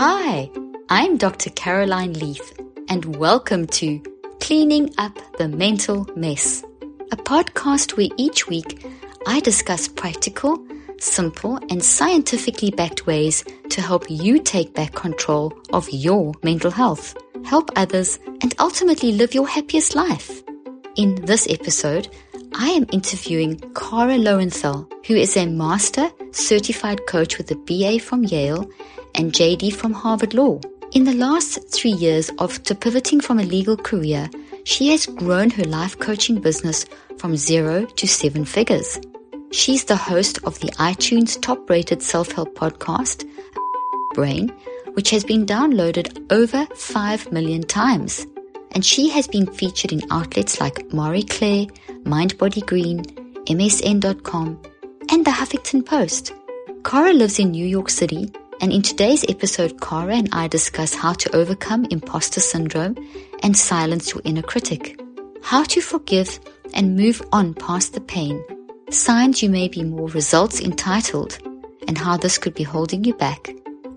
Hi, I'm Dr. Caroline Leaf, and welcome to Cleaning Up the Mental Mess, a podcast where each week I discuss practical, simple, and scientifically backed ways to help you take back control of your mental health, help others, and ultimately live your happiest life. In this episode, I am interviewing Kara Loewentheil, who is a master certified coach with a BA from Yale and JD from Harvard Law. In the last three years after pivoting from a legal career, she has grown her life coaching business from zero to seven figures. She's the host of the iTunes top rated self help podcast, Brain, which has been downloaded over 5 million times. And she has been featured in outlets like Marie Claire, Mind Body Green, MSN.com, and the Huffington Post. Kara lives in New York City and in today's episode, Kara and I discuss how to overcome imposter syndrome and silence your inner critic, how to forgive and move on past the pain, signs you may be more results entitled, and how this could be holding you back,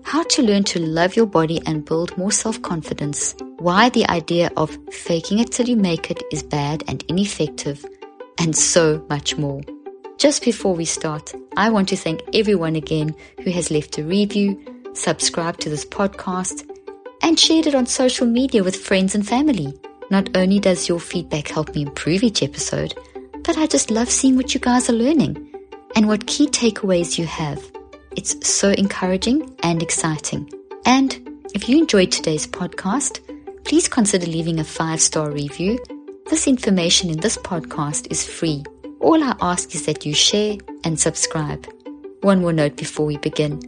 how to learn to love your body and build more self confidence, why the idea of faking it till you make it is bad and ineffective, and so much more. Just before we start, I want to thank everyone again who has left a review, subscribed to this podcast, and shared it on social media with friends and family. Not only does your feedback help me improve each episode, but I just love seeing what you guys are learning and what key takeaways you have. It's so encouraging and exciting. And if you enjoyed today's podcast, please consider leaving a five star review. This information in this podcast is free all I ask is that you share and subscribe. One more note before we begin.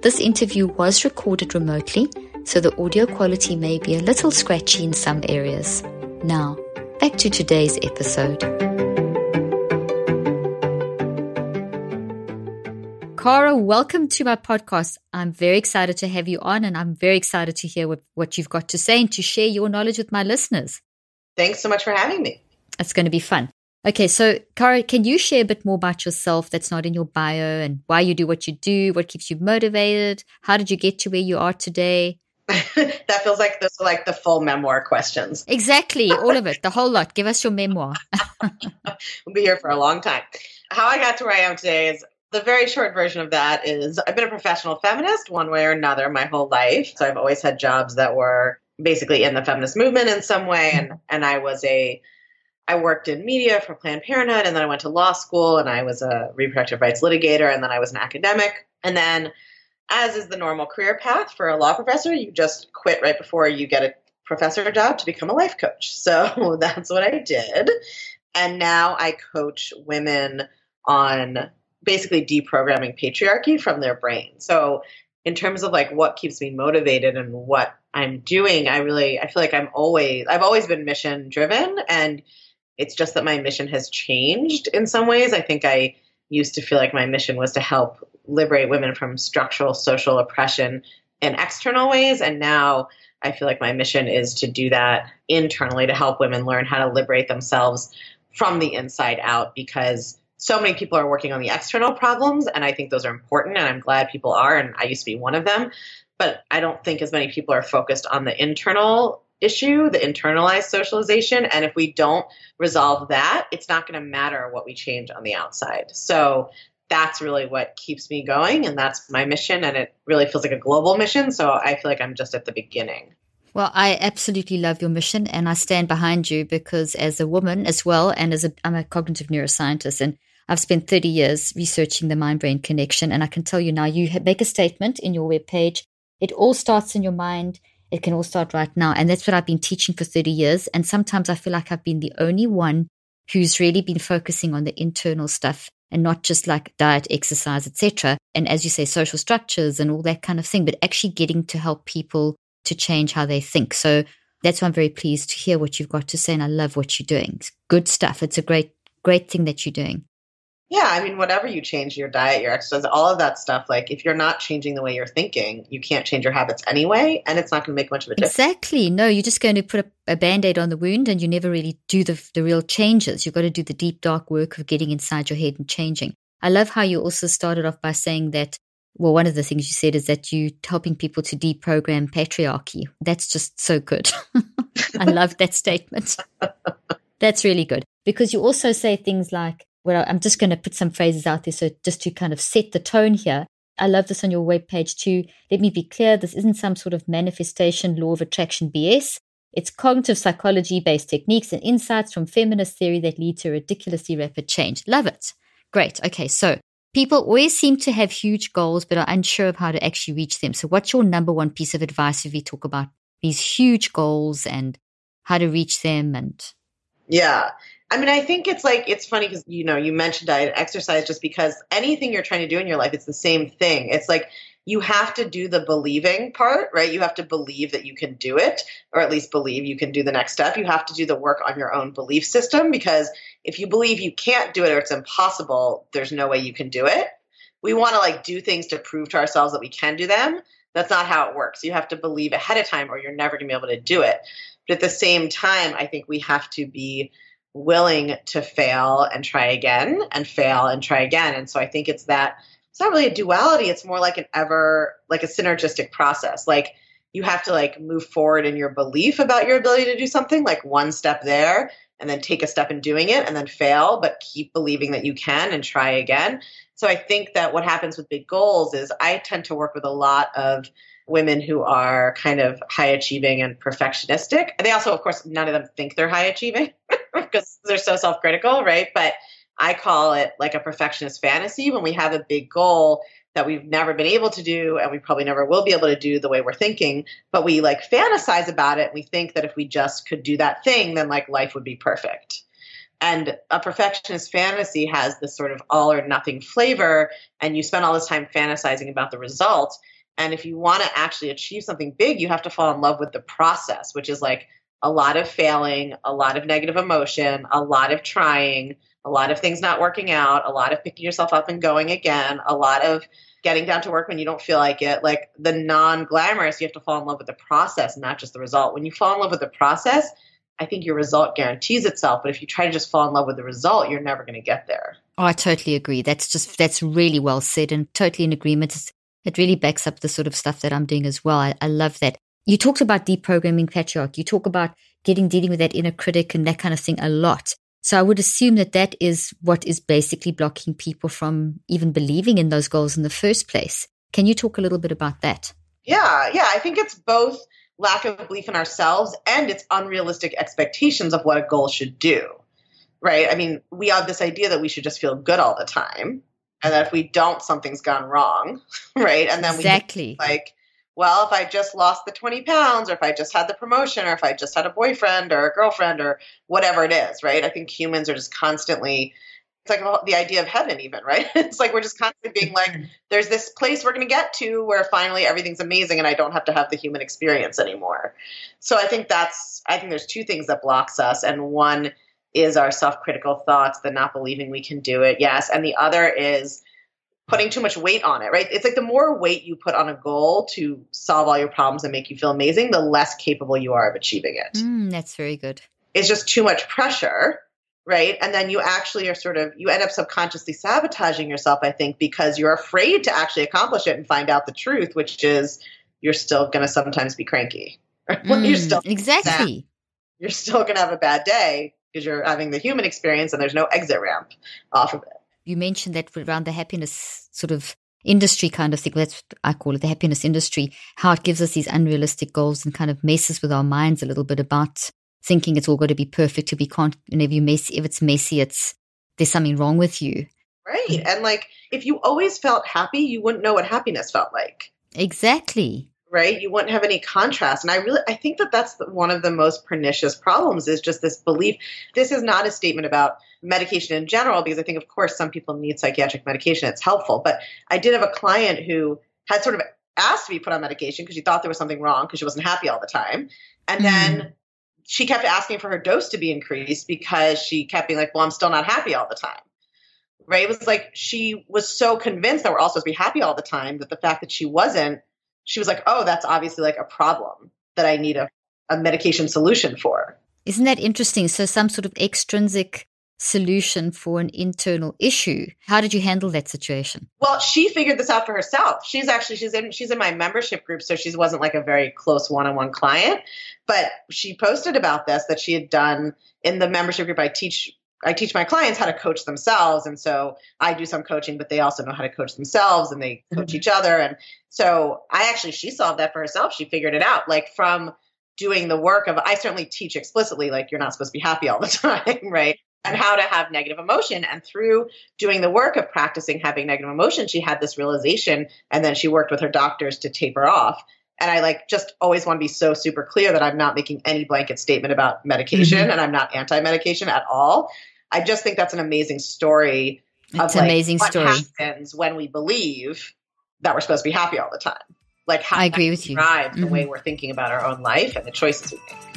This interview was recorded remotely, so the audio quality may be a little scratchy in some areas. Now, back to today's episode. Kara, welcome to my podcast. I'm very excited to have you on, and I'm very excited to hear what, what you've got to say and to share your knowledge with my listeners. Thanks so much for having me. It's going to be fun. Okay, so Kara, can you share a bit more about yourself that's not in your bio and why you do what you do, what keeps you motivated? How did you get to where you are today? that feels like those are like the full memoir questions. Exactly, all of it, the whole lot. Give us your memoir. we'll be here for a long time. How I got to where I am today is the very short version of that is I've been a professional feminist one way or another my whole life. So I've always had jobs that were basically in the feminist movement in some way and and I was a I worked in media for Planned Parenthood, and then I went to law school, and I was a reproductive rights litigator, and then I was an academic. And then, as is the normal career path for a law professor, you just quit right before you get a professor job to become a life coach. So that's what I did. And now I coach women on basically deprogramming patriarchy from their brain. So in terms of like what keeps me motivated and what I'm doing, I really I feel like I'm always I've always been mission driven and it's just that my mission has changed in some ways. I think I used to feel like my mission was to help liberate women from structural social oppression in external ways. And now I feel like my mission is to do that internally to help women learn how to liberate themselves from the inside out because so many people are working on the external problems. And I think those are important. And I'm glad people are. And I used to be one of them. But I don't think as many people are focused on the internal issue, the internalized socialization. And if we don't resolve that, it's not going to matter what we change on the outside. So that's really what keeps me going. And that's my mission. And it really feels like a global mission. So I feel like I'm just at the beginning. Well, I absolutely love your mission and I stand behind you because as a woman as well, and as a, I'm a cognitive neuroscientist and I've spent 30 years researching the mind brain connection. And I can tell you now, you make a statement in your webpage. It all starts in your mind it can all start right now. And that's what I've been teaching for 30 years. And sometimes I feel like I've been the only one who's really been focusing on the internal stuff and not just like diet, exercise, etc. And as you say, social structures and all that kind of thing, but actually getting to help people to change how they think. So that's why I'm very pleased to hear what you've got to say. And I love what you're doing. It's good stuff. It's a great, great thing that you're doing. Yeah, I mean, whatever you change your diet, your exercise, all of that stuff, like if you're not changing the way you're thinking, you can't change your habits anyway, and it's not going to make much of a difference. Exactly. No, you're just going to put a, a band aid on the wound and you never really do the, the real changes. You've got to do the deep, dark work of getting inside your head and changing. I love how you also started off by saying that well, one of the things you said is that you helping people to deprogram patriarchy. That's just so good. I love that statement. That's really good because you also say things like, well, I'm just going to put some phrases out there. So just to kind of set the tone here. I love this on your webpage too. Let me be clear. This isn't some sort of manifestation law of attraction BS. It's cognitive psychology based techniques and insights from feminist theory that lead to ridiculously rapid change. Love it. Great. Okay. So people always seem to have huge goals, but are unsure of how to actually reach them. So what's your number one piece of advice if we talk about these huge goals and how to reach them and yeah I mean, I think it's like it's funny because you know you mentioned diet, exercise, just because anything you're trying to do in your life, it's the same thing. It's like you have to do the believing part, right? You have to believe that you can do it, or at least believe you can do the next step. You have to do the work on your own belief system because if you believe you can't do it or it's impossible, there's no way you can do it. We want to like do things to prove to ourselves that we can do them. That's not how it works. You have to believe ahead of time or you're never going to be able to do it. But at the same time, I think we have to be willing to fail and try again and fail and try again. And so I think it's that it's not really a duality, it's more like an ever like a synergistic process. Like you have to like move forward in your belief about your ability to do something, like one step there and then take a step in doing it and then fail, but keep believing that you can and try again. So I think that what happens with big goals is I tend to work with a lot of women who are kind of high achieving and perfectionistic. They also, of course, none of them think they're high achieving because they're so self critical, right? But I call it like a perfectionist fantasy when we have a big goal that we've never been able to do and we probably never will be able to do the way we're thinking, but we like fantasize about it. We think that if we just could do that thing, then like life would be perfect. And a perfectionist fantasy has this sort of all or nothing flavor, and you spend all this time fantasizing about the result. And if you want to actually achieve something big, you have to fall in love with the process, which is like a lot of failing, a lot of negative emotion, a lot of trying, a lot of things not working out, a lot of picking yourself up and going again, a lot of getting down to work when you don't feel like it. Like the non glamorous, you have to fall in love with the process, not just the result. When you fall in love with the process, I think your result guarantees itself. But if you try to just fall in love with the result, you're never going to get there. Oh, I totally agree. That's just, that's really well said and totally in agreement. It's, it really backs up the sort of stuff that I'm doing as well. I, I love that. You talked about deprogramming patriarchy. You talk about getting dealing with that inner critic and that kind of thing a lot. So I would assume that that is what is basically blocking people from even believing in those goals in the first place. Can you talk a little bit about that? Yeah, yeah. I think it's both lack of belief in ourselves and it's unrealistic expectations of what a goal should do. Right? I mean, we have this idea that we should just feel good all the time and that if we don't something's gone wrong, right? And then exactly. we like well, if I just lost the 20 pounds, or if I just had the promotion, or if I just had a boyfriend or a girlfriend, or whatever it is, right? I think humans are just constantly, it's like the idea of heaven, even, right? It's like we're just constantly being like, there's this place we're going to get to where finally everything's amazing and I don't have to have the human experience anymore. So I think that's, I think there's two things that blocks us. And one is our self critical thoughts, the not believing we can do it, yes. And the other is, putting too much weight on it, right? It's like the more weight you put on a goal to solve all your problems and make you feel amazing, the less capable you are of achieving it. Mm, that's very good. It's just too much pressure, right? And then you actually are sort of, you end up subconsciously sabotaging yourself, I think, because you're afraid to actually accomplish it and find out the truth, which is you're still going to sometimes be cranky. Mm, you're still exactly. Sad. You're still going to have a bad day because you're having the human experience and there's no exit ramp off of it you mentioned that around the happiness sort of industry kind of thing. That's what I call it, the happiness industry, how it gives us these unrealistic goals and kind of messes with our minds a little bit about thinking it's all got to be perfect. If we can't, and if you messy, if it's messy, it's there's something wrong with you. Right. And like if you always felt happy, you wouldn't know what happiness felt like. Exactly. right? You wouldn't have any contrast. And I really, I think that that's one of the most pernicious problems is just this belief. This is not a statement about medication in general, because I think, of course, some people need psychiatric medication. It's helpful. But I did have a client who had sort of asked to be put on medication because she thought there was something wrong because she wasn't happy all the time. And mm. then she kept asking for her dose to be increased because she kept being like, well, I'm still not happy all the time. Right? It was like she was so convinced that we're all supposed to be happy all the time that the fact that she wasn't she was like, oh, that's obviously like a problem that I need a, a medication solution for. Isn't that interesting? So, some sort of extrinsic solution for an internal issue. How did you handle that situation? Well, she figured this out for herself. She's actually she's in she's in my membership group, so she wasn't like a very close one-on-one client, but she posted about this that she had done in the membership group I teach I teach my clients how to coach themselves. And so I do some coaching, but they also know how to coach themselves and they coach mm-hmm. each other. And so I actually, she solved that for herself. She figured it out like from doing the work of, I certainly teach explicitly, like you're not supposed to be happy all the time, right? And how to have negative emotion. And through doing the work of practicing having negative emotion, she had this realization. And then she worked with her doctors to taper off and I like just always want to be so super clear that I'm not making any blanket statement about medication mm-hmm. and I'm not anti-medication at all. I just think that's an amazing story. It's an like, amazing what story. happens when we believe that we're supposed to be happy all the time. Like how I agree with you. Drive the mm-hmm. way we're thinking about our own life and the choices we make.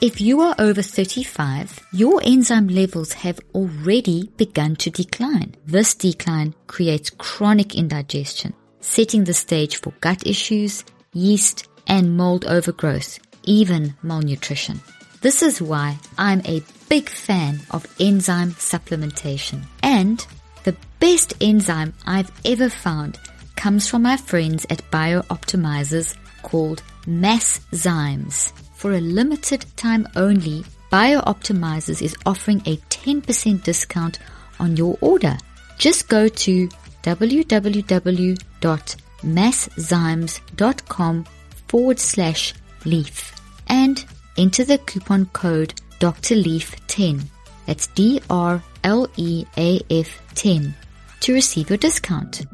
If you are over 35, your enzyme levels have already begun to decline. This decline creates chronic indigestion, setting the stage for gut issues, yeast, and mold overgrowth, even malnutrition. This is why I'm a big fan of enzyme supplementation. And the best enzyme I've ever found comes from my friends at BiOptimizers called Masszymes. For a limited time only, BiOptimizers is offering a 10% discount on your order. Just go to www.masszymes.com forward slash leaf and enter the coupon code Dr. Leaf 10. That's D R L E A F 10 to receive your discount.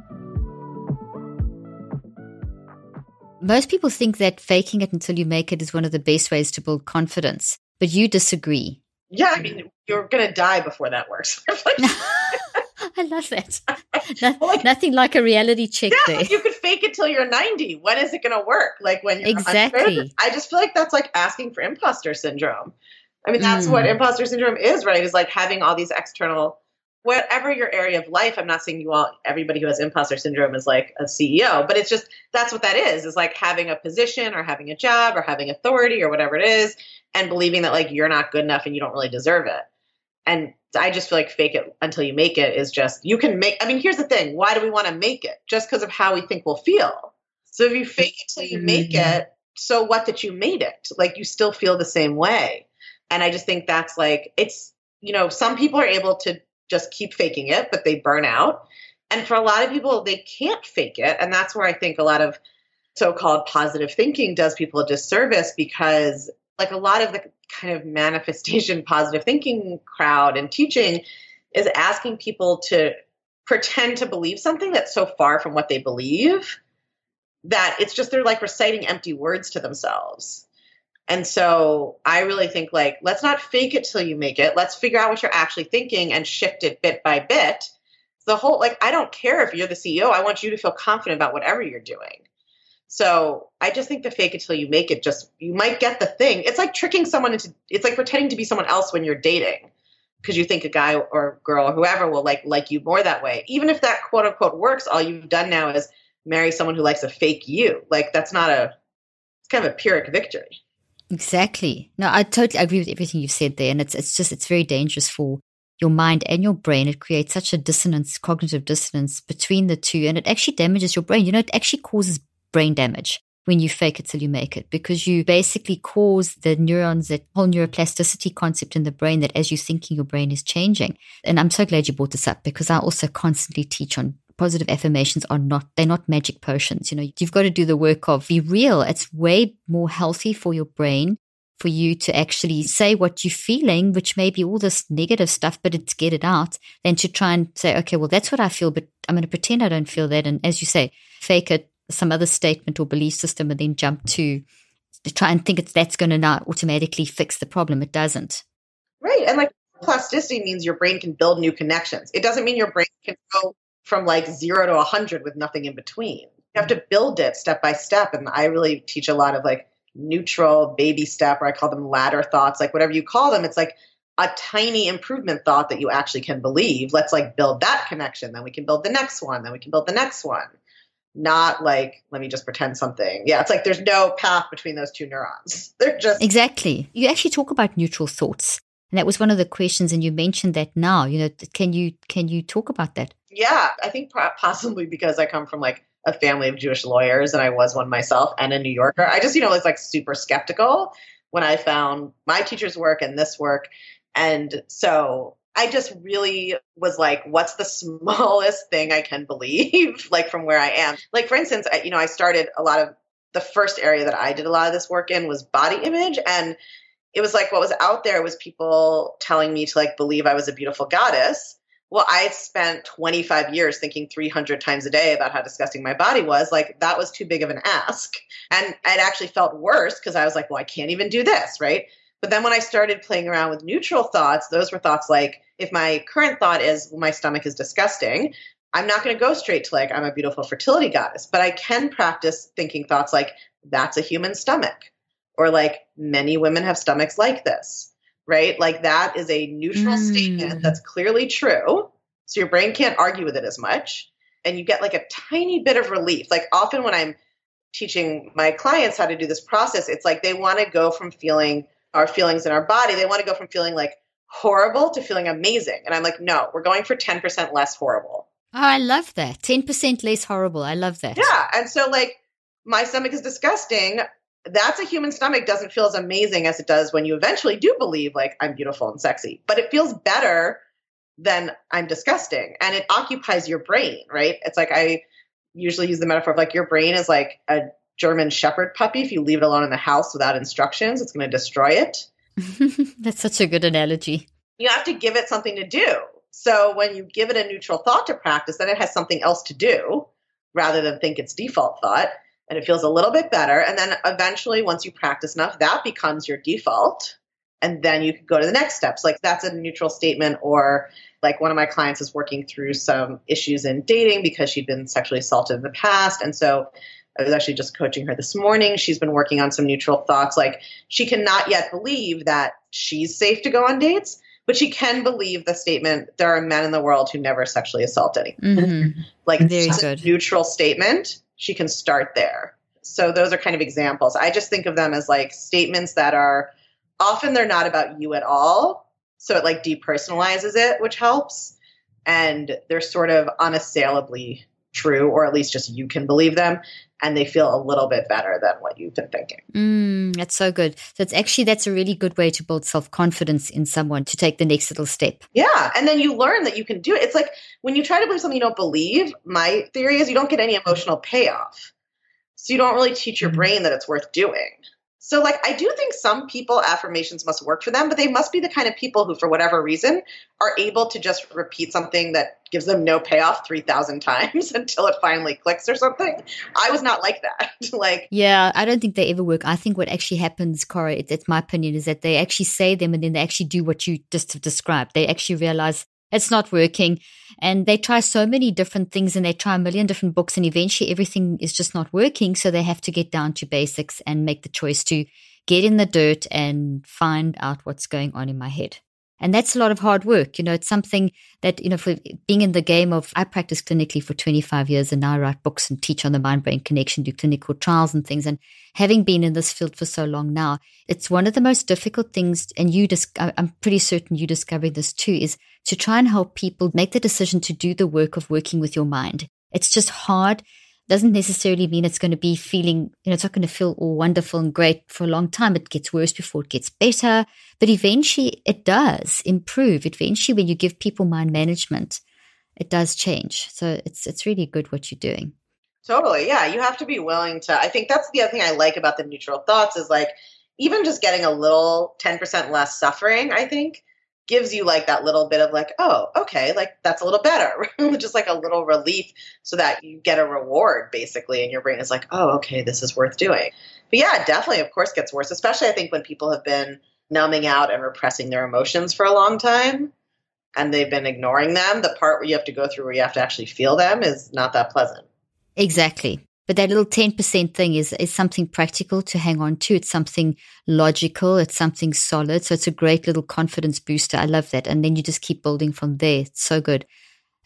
Most people think that faking it until you make it is one of the best ways to build confidence, but you disagree. Yeah, I mean, you're going to die before that works. I love that. No, like, nothing like a reality check yeah, there. You could fake it till you're 90. When is it going to work? Like when exactly. I just feel like that's like asking for imposter syndrome. I mean, that's mm. what imposter syndrome is, right? Is like having all these external, whatever your area of life. I'm not saying you all, everybody who has imposter syndrome is like a CEO, but it's just that's what that is. Is like having a position or having a job or having authority or whatever it is, and believing that like you're not good enough and you don't really deserve it. And I just feel like fake it until you make it is just you can make. I mean, here's the thing: why do we want to make it? Just because of how we think we'll feel. So if you fake it till you make mm-hmm. it, so what that you made it? Like you still feel the same way. And I just think that's like, it's, you know, some people are able to just keep faking it, but they burn out. And for a lot of people, they can't fake it. And that's where I think a lot of so called positive thinking does people a disservice because, like, a lot of the kind of manifestation positive thinking crowd and teaching is asking people to pretend to believe something that's so far from what they believe that it's just they're like reciting empty words to themselves. And so I really think like, let's not fake it till you make it. Let's figure out what you're actually thinking and shift it bit by bit. The whole, like, I don't care if you're the CEO. I want you to feel confident about whatever you're doing. So I just think the fake it till you make it just, you might get the thing. It's like tricking someone into, it's like pretending to be someone else when you're dating because you think a guy or girl or whoever will like like you more that way. Even if that quote unquote works, all you've done now is marry someone who likes a fake you. Like that's not a, it's kind of a pyrrhic victory. Exactly. No, I totally agree with everything you've said there. And it's, it's just, it's very dangerous for your mind and your brain. It creates such a dissonance, cognitive dissonance between the two. And it actually damages your brain. You know, it actually causes brain damage when you fake it till you make it because you basically cause the neurons, that whole neuroplasticity concept in the brain that as you're thinking, your brain is changing. And I'm so glad you brought this up because I also constantly teach on positive affirmations are not, they're not magic potions. You know, you've got to do the work of be real. It's way more healthy for your brain for you to actually say what you're feeling, which may be all this negative stuff, but it's get it out, than to try and say, okay, well, that's what I feel, but I'm going to pretend I don't feel that. And as you say, fake it some other statement or belief system and then jump to, to try and think it's, that's going to now automatically fix the problem. It doesn't. Right. And like plasticity means your brain can build new connections. It doesn't mean your brain can go from like zero to 100 with nothing in between. You have to build it step by step. And I really teach a lot of like neutral baby step, or I call them ladder thoughts, like whatever you call them. It's like a tiny improvement thought that you actually can believe. Let's like build that connection. Then we can build the next one. Then we can build the next one. Not like, let me just pretend something. Yeah, it's like there's no path between those two neurons. They're just. Exactly. You actually talk about neutral thoughts. And that was one of the questions, and you mentioned that now. You know, can you can you talk about that? Yeah, I think possibly because I come from like a family of Jewish lawyers, and I was one myself, and a New Yorker. I just, you know, was like super skeptical when I found my teacher's work and this work, and so I just really was like, what's the smallest thing I can believe, like from where I am? Like, for instance, I, you know, I started a lot of the first area that I did a lot of this work in was body image. And it was like what was out there was people telling me to like believe I was a beautiful goddess. Well, I had spent 25 years thinking 300 times a day about how disgusting my body was. Like, that was too big of an ask. And it actually felt worse because I was like, well, I can't even do this, right? But then when I started playing around with neutral thoughts, those were thoughts like if my current thought is well, my stomach is disgusting, I'm not going to go straight to like I'm a beautiful fertility goddess, but I can practice thinking thoughts like that's a human stomach or like many women have stomachs like this, right? Like that is a neutral mm. statement that's clearly true. So your brain can't argue with it as much and you get like a tiny bit of relief. Like often when I'm teaching my clients how to do this process, it's like they want to go from feeling our feelings in our body. They want to go from feeling like horrible to feeling amazing. And I'm like, no, we're going for 10% less horrible. Oh, I love that. 10% less horrible. I love that. Yeah. And so, like, my stomach is disgusting. That's a human stomach doesn't feel as amazing as it does when you eventually do believe, like, I'm beautiful and sexy. But it feels better than I'm disgusting. And it occupies your brain, right? It's like I usually use the metaphor of like your brain is like a German Shepherd puppy. If you leave it alone in the house without instructions, it's going to destroy it. That's such a good analogy. You have to give it something to do. So when you give it a neutral thought to practice, then it has something else to do rather than think its default thought. And it feels a little bit better. And then eventually, once you practice enough, that becomes your default. And then you can go to the next steps. Like that's a neutral statement, or like one of my clients is working through some issues in dating because she'd been sexually assaulted in the past. And so I was actually just coaching her this morning. She's been working on some neutral thoughts. Like she cannot yet believe that she's safe to go on dates, but she can believe the statement there are men in the world who never sexually assault anyone. Mm-hmm. Like Very good. neutral statement. She can start there. So those are kind of examples. I just think of them as like statements that are often they're not about you at all. So it like depersonalizes it, which helps. And they're sort of unassailably true, or at least just you can believe them and they feel a little bit better than what you've been thinking. Mm, that's so good. So it's actually that's a really good way to build self confidence in someone to take the next little step. Yeah, and then you learn that you can do it. It's like when you try to believe something you don't believe. My theory is you don't get any emotional payoff, so you don't really teach your mm-hmm. brain that it's worth doing. So, like, I do think some people affirmations must work for them, but they must be the kind of people who, for whatever reason, are able to just repeat something that gives them no payoff 3,000 times until it finally clicks or something. I was not like that. like, yeah, I don't think they ever work. I think what actually happens, Cora, it's my opinion, is that they actually say them and then they actually do what you just described. They actually realize it's not working. And they try so many different things and they try a million different books and eventually everything is just not working. So they have to get down to basics and make the choice to get in the dirt and find out what's going on in my head. And that's a lot of hard work. You know, it's something that, you know, for being in the game of, I practice clinically for 25 years and now I write books and teach on the mind brain connection, do clinical trials and things. And having been in this field for so long now, it's one of the most difficult things. And you, dis- I'm pretty certain you discovering this too, is to try and help people make the decision to do the work of working with your mind. It's just hard doesn't necessarily mean it's going to be feeling, you know, it's not going to feel all wonderful and great for a long time. It gets worse before it gets better. But eventually it does improve. Eventually, when you give people mind management, it does change. So it's it's really good what you're doing. Totally. Yeah. You have to be willing to I think that's the other thing I like about the neutral thoughts is like even just getting a little 10% less suffering, I think gives you like that little bit of like, oh, okay, like that's a little better, just like a little relief so that you get a reward basically. And your brain is like, oh, okay, this is worth doing. But yeah, definitely, of course, gets worse, especially I think when people have been numbing out and repressing their emotions for a long time and they've been ignoring them. The part where you have to go through where you have to actually feel them is not that pleasant. Exactly. But that little 10% thing is, is something practical to hang on to. It's something logical. It's something solid. So it's a great little confidence booster. I love that. And then you just keep building from there. It's so good.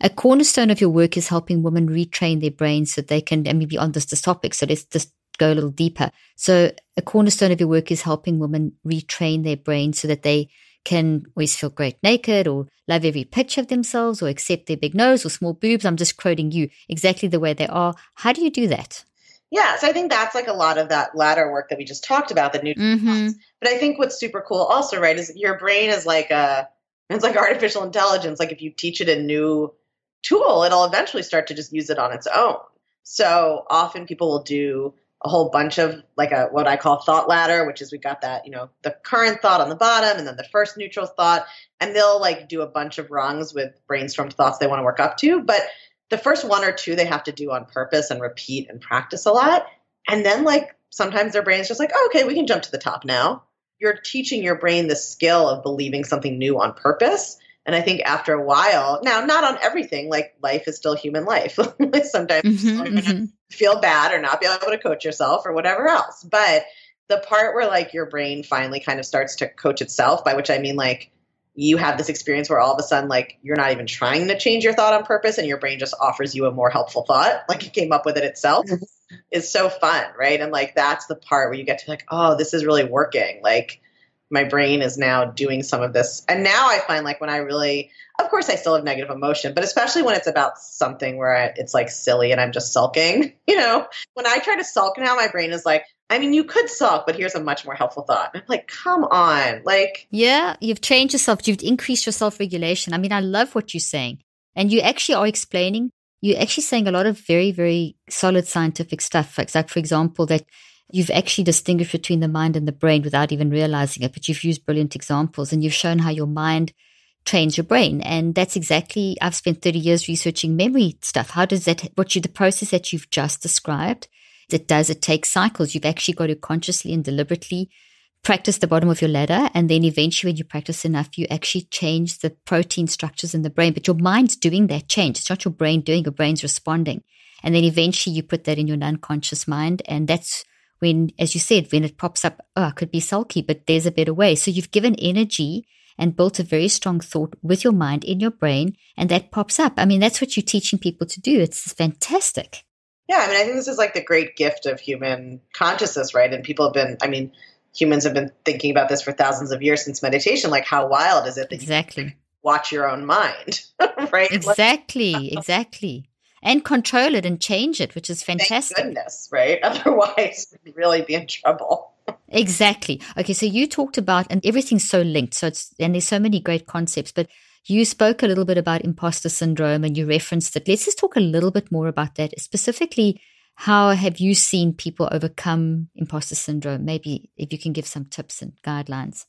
A cornerstone of your work is helping women retrain their brains so they can, and maybe on this, this topic. So let's just go a little deeper. So a cornerstone of your work is helping women retrain their brains so that they can always feel great naked or love every picture of themselves or accept their big nose or small boobs. I'm just quoting you exactly the way they are. How do you do that? Yeah, so I think that's like a lot of that latter work that we just talked about, the new. Mm-hmm. But I think what's super cool also, right, is your brain is like a it's like artificial intelligence. Like if you teach it a new tool, it'll eventually start to just use it on its own. So often people will do a whole bunch of like a what I call thought ladder, which is we got that, you know, the current thought on the bottom and then the first neutral thought. And they'll like do a bunch of rungs with brainstormed thoughts they want to work up to. But the first one or two they have to do on purpose and repeat and practice a lot. And then like sometimes their brain's just like, oh, okay, we can jump to the top now. You're teaching your brain the skill of believing something new on purpose. And I think after a while, now not on everything, like life is still human life. Sometimes mm-hmm, mm-hmm feel bad or not be able to coach yourself or whatever else. But the part where like your brain finally kind of starts to coach itself, by which I mean like you have this experience where all of a sudden like you're not even trying to change your thought on purpose and your brain just offers you a more helpful thought, like it came up with it itself, mm-hmm. is so fun, right? And like that's the part where you get to like, oh, this is really working. Like my brain is now doing some of this. And now I find like when I really of course I still have negative emotion, but especially when it's about something where I, it's like silly and I'm just sulking, you know, when I try to sulk now, my brain is like, I mean, you could sulk, but here's a much more helpful thought. I'm like, come on. Like, yeah, you've changed yourself. You've increased your self regulation. I mean, I love what you're saying. And you actually are explaining, you're actually saying a lot of very, very solid scientific stuff. Like, for example, that you've actually distinguished between the mind and the brain without even realizing it, but you've used brilliant examples and you've shown how your mind trains your brain. And that's exactly, I've spent 30 years researching memory stuff. How does that, what you, the process that you've just described, it does, it take cycles. You've actually got to consciously and deliberately practice the bottom of your ladder. And then eventually, when you practice enough, you actually change the protein structures in the brain. But your mind's doing that change. It's not your brain doing, your brain's responding. And then eventually you put that in your unconscious mind. And that's when, as you said, when it pops up, oh, I could be sulky, but there's a better way. So you've given energy and built a very strong thought with your mind in your brain, and that pops up. I mean, that's what you're teaching people to do. It's fantastic. Yeah, I mean, I think this is like the great gift of human consciousness, right? And people have been, I mean, humans have been thinking about this for thousands of years since meditation. Like, how wild is it that exactly watch your own mind, right? Exactly, exactly. And control it and change it, which is fantastic. Thank goodness, right? Otherwise, we'd really be in trouble. Exactly. Okay, so you talked about, and everything's so linked. So it's, and there's so many great concepts, but you spoke a little bit about imposter syndrome and you referenced it. Let's just talk a little bit more about that. Specifically, how have you seen people overcome imposter syndrome? Maybe if you can give some tips and guidelines.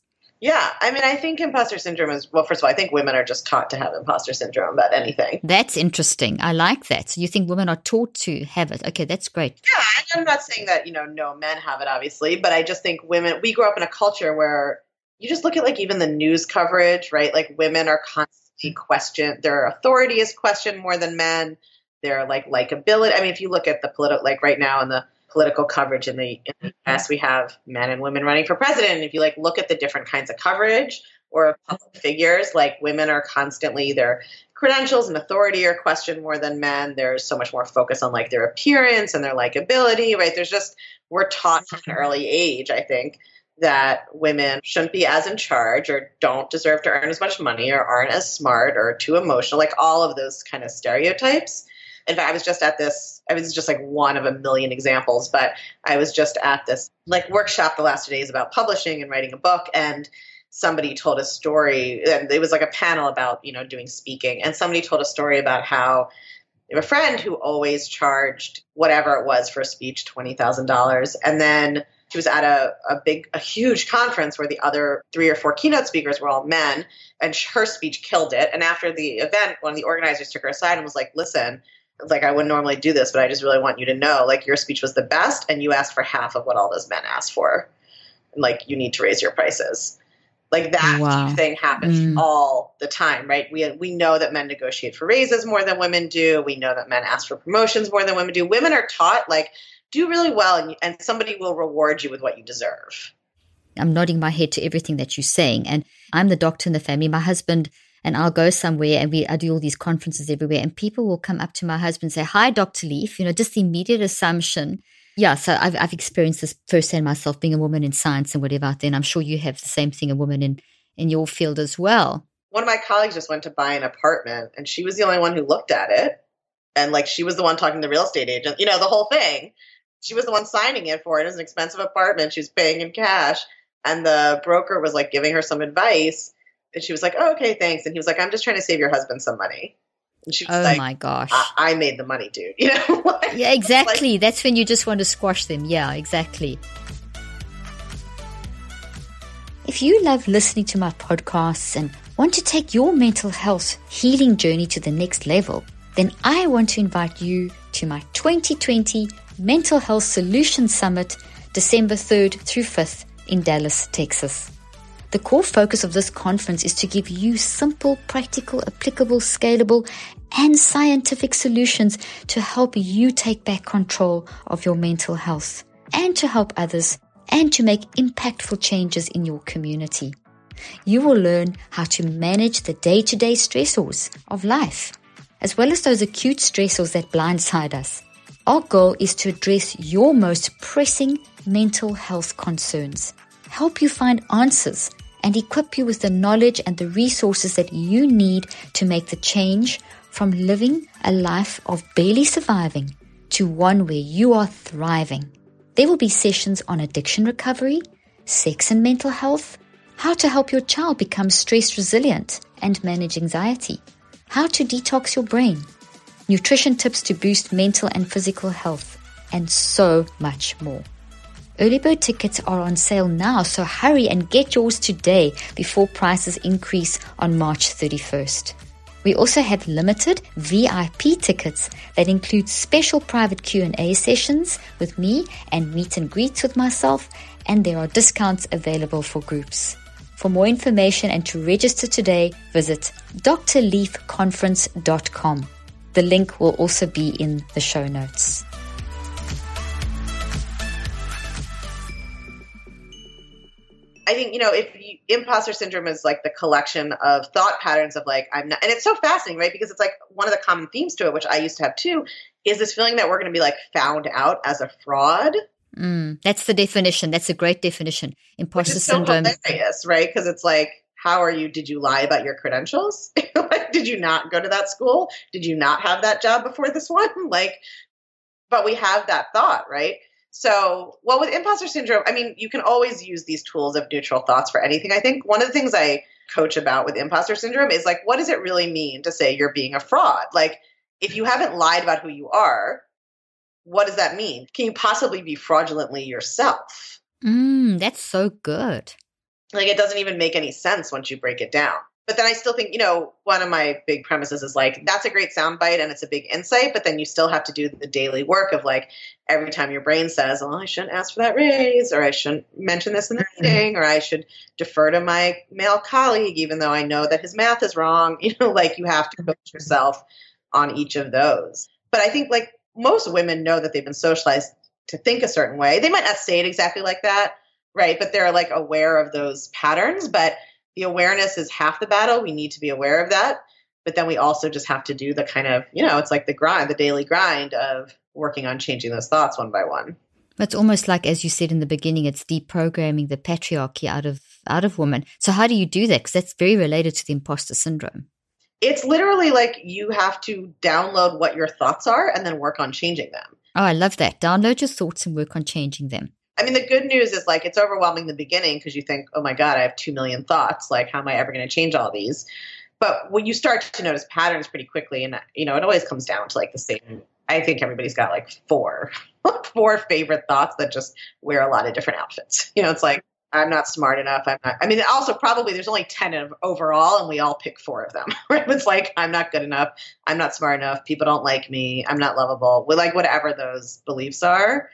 Yeah, I mean, I think imposter syndrome is well. First of all, I think women are just taught to have imposter syndrome about anything. That's interesting. I like that. So you think women are taught to have it? Okay, that's great. Yeah, and I'm not saying that you know no men have it, obviously, but I just think women. We grew up in a culture where you just look at like even the news coverage, right? Like women are constantly questioned. Their authority is questioned more than men. Their like likability. I mean, if you look at the political, like right now in the political coverage in the, in the mm-hmm. US. We have men and women running for president. And if you like look at the different kinds of coverage or public figures, like women are constantly their credentials and authority are questioned more than men. There's so much more focus on like their appearance and their likability, right? There's just we're taught from an early age, I think, that women shouldn't be as in charge or don't deserve to earn as much money or aren't as smart or too emotional, like all of those kind of stereotypes. In fact, I was just at this, I was just like one of a million examples, but I was just at this like workshop the last two days about publishing and writing a book. And somebody told a story, and it was like a panel about, you know, doing speaking. And somebody told a story about how a friend who always charged whatever it was for a speech, $20,000. And then She was at a, a big, a huge conference where the other three or four keynote speakers were all men, and her speech killed it. And after the event, one of the organizers took her aside and was like, "Listen, like I wouldn't normally do this, but I just really want you to know, like your speech was the best, and you asked for half of what all those men asked for. And, Like you need to raise your prices." Like that wow. thing happens mm. all the time, right? We we know that men negotiate for raises more than women do. We know that men ask for promotions more than women do. Women are taught like do really well and, and somebody will reward you with what you deserve. I'm nodding my head to everything that you're saying. And I'm the doctor in the family. My husband and I'll go somewhere and we I do all these conferences everywhere and people will come up to my husband and say, Hi, Dr. Leaf, you know, just the immediate assumption. Yeah, so I've I've experienced this firsthand myself being a woman in science and whatever out there. And I'm sure you have the same thing, a woman in, in your field as well. One of my colleagues just went to buy an apartment and she was the only one who looked at it. And like she was the one talking to the real estate agent, you know, the whole thing she was the one signing it for it. It was an expensive apartment. She was paying in cash. And the broker was like giving her some advice. And she was like, oh, okay, thanks. And he was like, I'm just trying to save your husband some money. And she was like oh like, my gosh. I-, I made the money, dude. You know? like, yeah, exactly. Like- That's when you just want to squash them. Yeah, exactly. If you love listening to my podcasts and want to take your mental health healing journey to the next level, then I want to invite you to my 2020 Mental Health Solutions Summit, December 3rd through 5th in Dallas, Texas. The core focus of this conference is to give you simple, practical, applicable, scalable, and scientific solutions to help you take back control of your mental health and to help others and to make impactful changes in your community. You will learn how to manage the day to day stressors of life, as well as those acute stressors that blindside us. Our goal is to address your most pressing mental health concerns, help you find answers, and equip you with the knowledge and the resources that you need to make the change from living a life of barely surviving to one where you are thriving. There will be sessions on addiction recovery, sex and mental health, how to help your child become stress resilient and manage anxiety, how to detox your brain nutrition tips to boost mental and physical health, and so much more. Early bird tickets are on sale now, so hurry and get yours today before prices increase on March 31st. We also have limited VIP tickets that include special private Q&A sessions with me and meet and greets with myself, and there are discounts available for groups. For more information and to register today, visit drleafconference.com. The link will also be in the show notes. I think you know if you, imposter syndrome is like the collection of thought patterns of like I'm not, and it's so fascinating, right? Because it's like one of the common themes to it, which I used to have too, is this feeling that we're going to be like found out as a fraud. Mm, that's the definition. That's a great definition. Imposter syndrome, so hilarious, right? Because it's like how are you did you lie about your credentials like did you not go to that school did you not have that job before this one like but we have that thought right so well with imposter syndrome i mean you can always use these tools of neutral thoughts for anything. I think one of the things i coach about with imposter syndrome is like what does it really mean to say you're being a fraud? Like if you haven't lied about who you are what does that mean? Can you possibly be fraudulently yourself? Mm, that's so good. Like it doesn't even make any sense once you break it down. But then I still think, you know, one of my big premises is like, that's a great soundbite and it's a big insight, but then you still have to do the daily work of like every time your brain says, oh, I shouldn't ask for that raise, or I shouldn't mention this in the mm-hmm. meeting, or I should defer to my male colleague, even though I know that his math is wrong. You know, like you have to coach yourself on each of those. But I think like most women know that they've been socialized to think a certain way. They might not say it exactly like that, right? But they're like aware of those patterns. But the awareness is half the battle. We need to be aware of that. But then we also just have to do the kind of, you know, it's like the grind, the daily grind of working on changing those thoughts one by one. It's almost like, as you said in the beginning, it's deprogramming the patriarchy out of out of women. So how do you do that? Because that's very related to the imposter syndrome. It's literally like you have to download what your thoughts are and then work on changing them. Oh, I love that. Download your thoughts and work on changing them. I mean, the good news is like it's overwhelming in the beginning because you think, oh my God, I have 2 million thoughts. Like, how am I ever going to change all these? But when you start to notice patterns pretty quickly, and you know, it always comes down to like the same I think everybody's got like four, four favorite thoughts that just wear a lot of different outfits. You know, it's like I'm not smart enough. I'm not. I mean, also probably there's only ten of overall, and we all pick four of them. Right? It's like I'm not good enough. I'm not smart enough. People don't like me. I'm not lovable. We like whatever those beliefs are.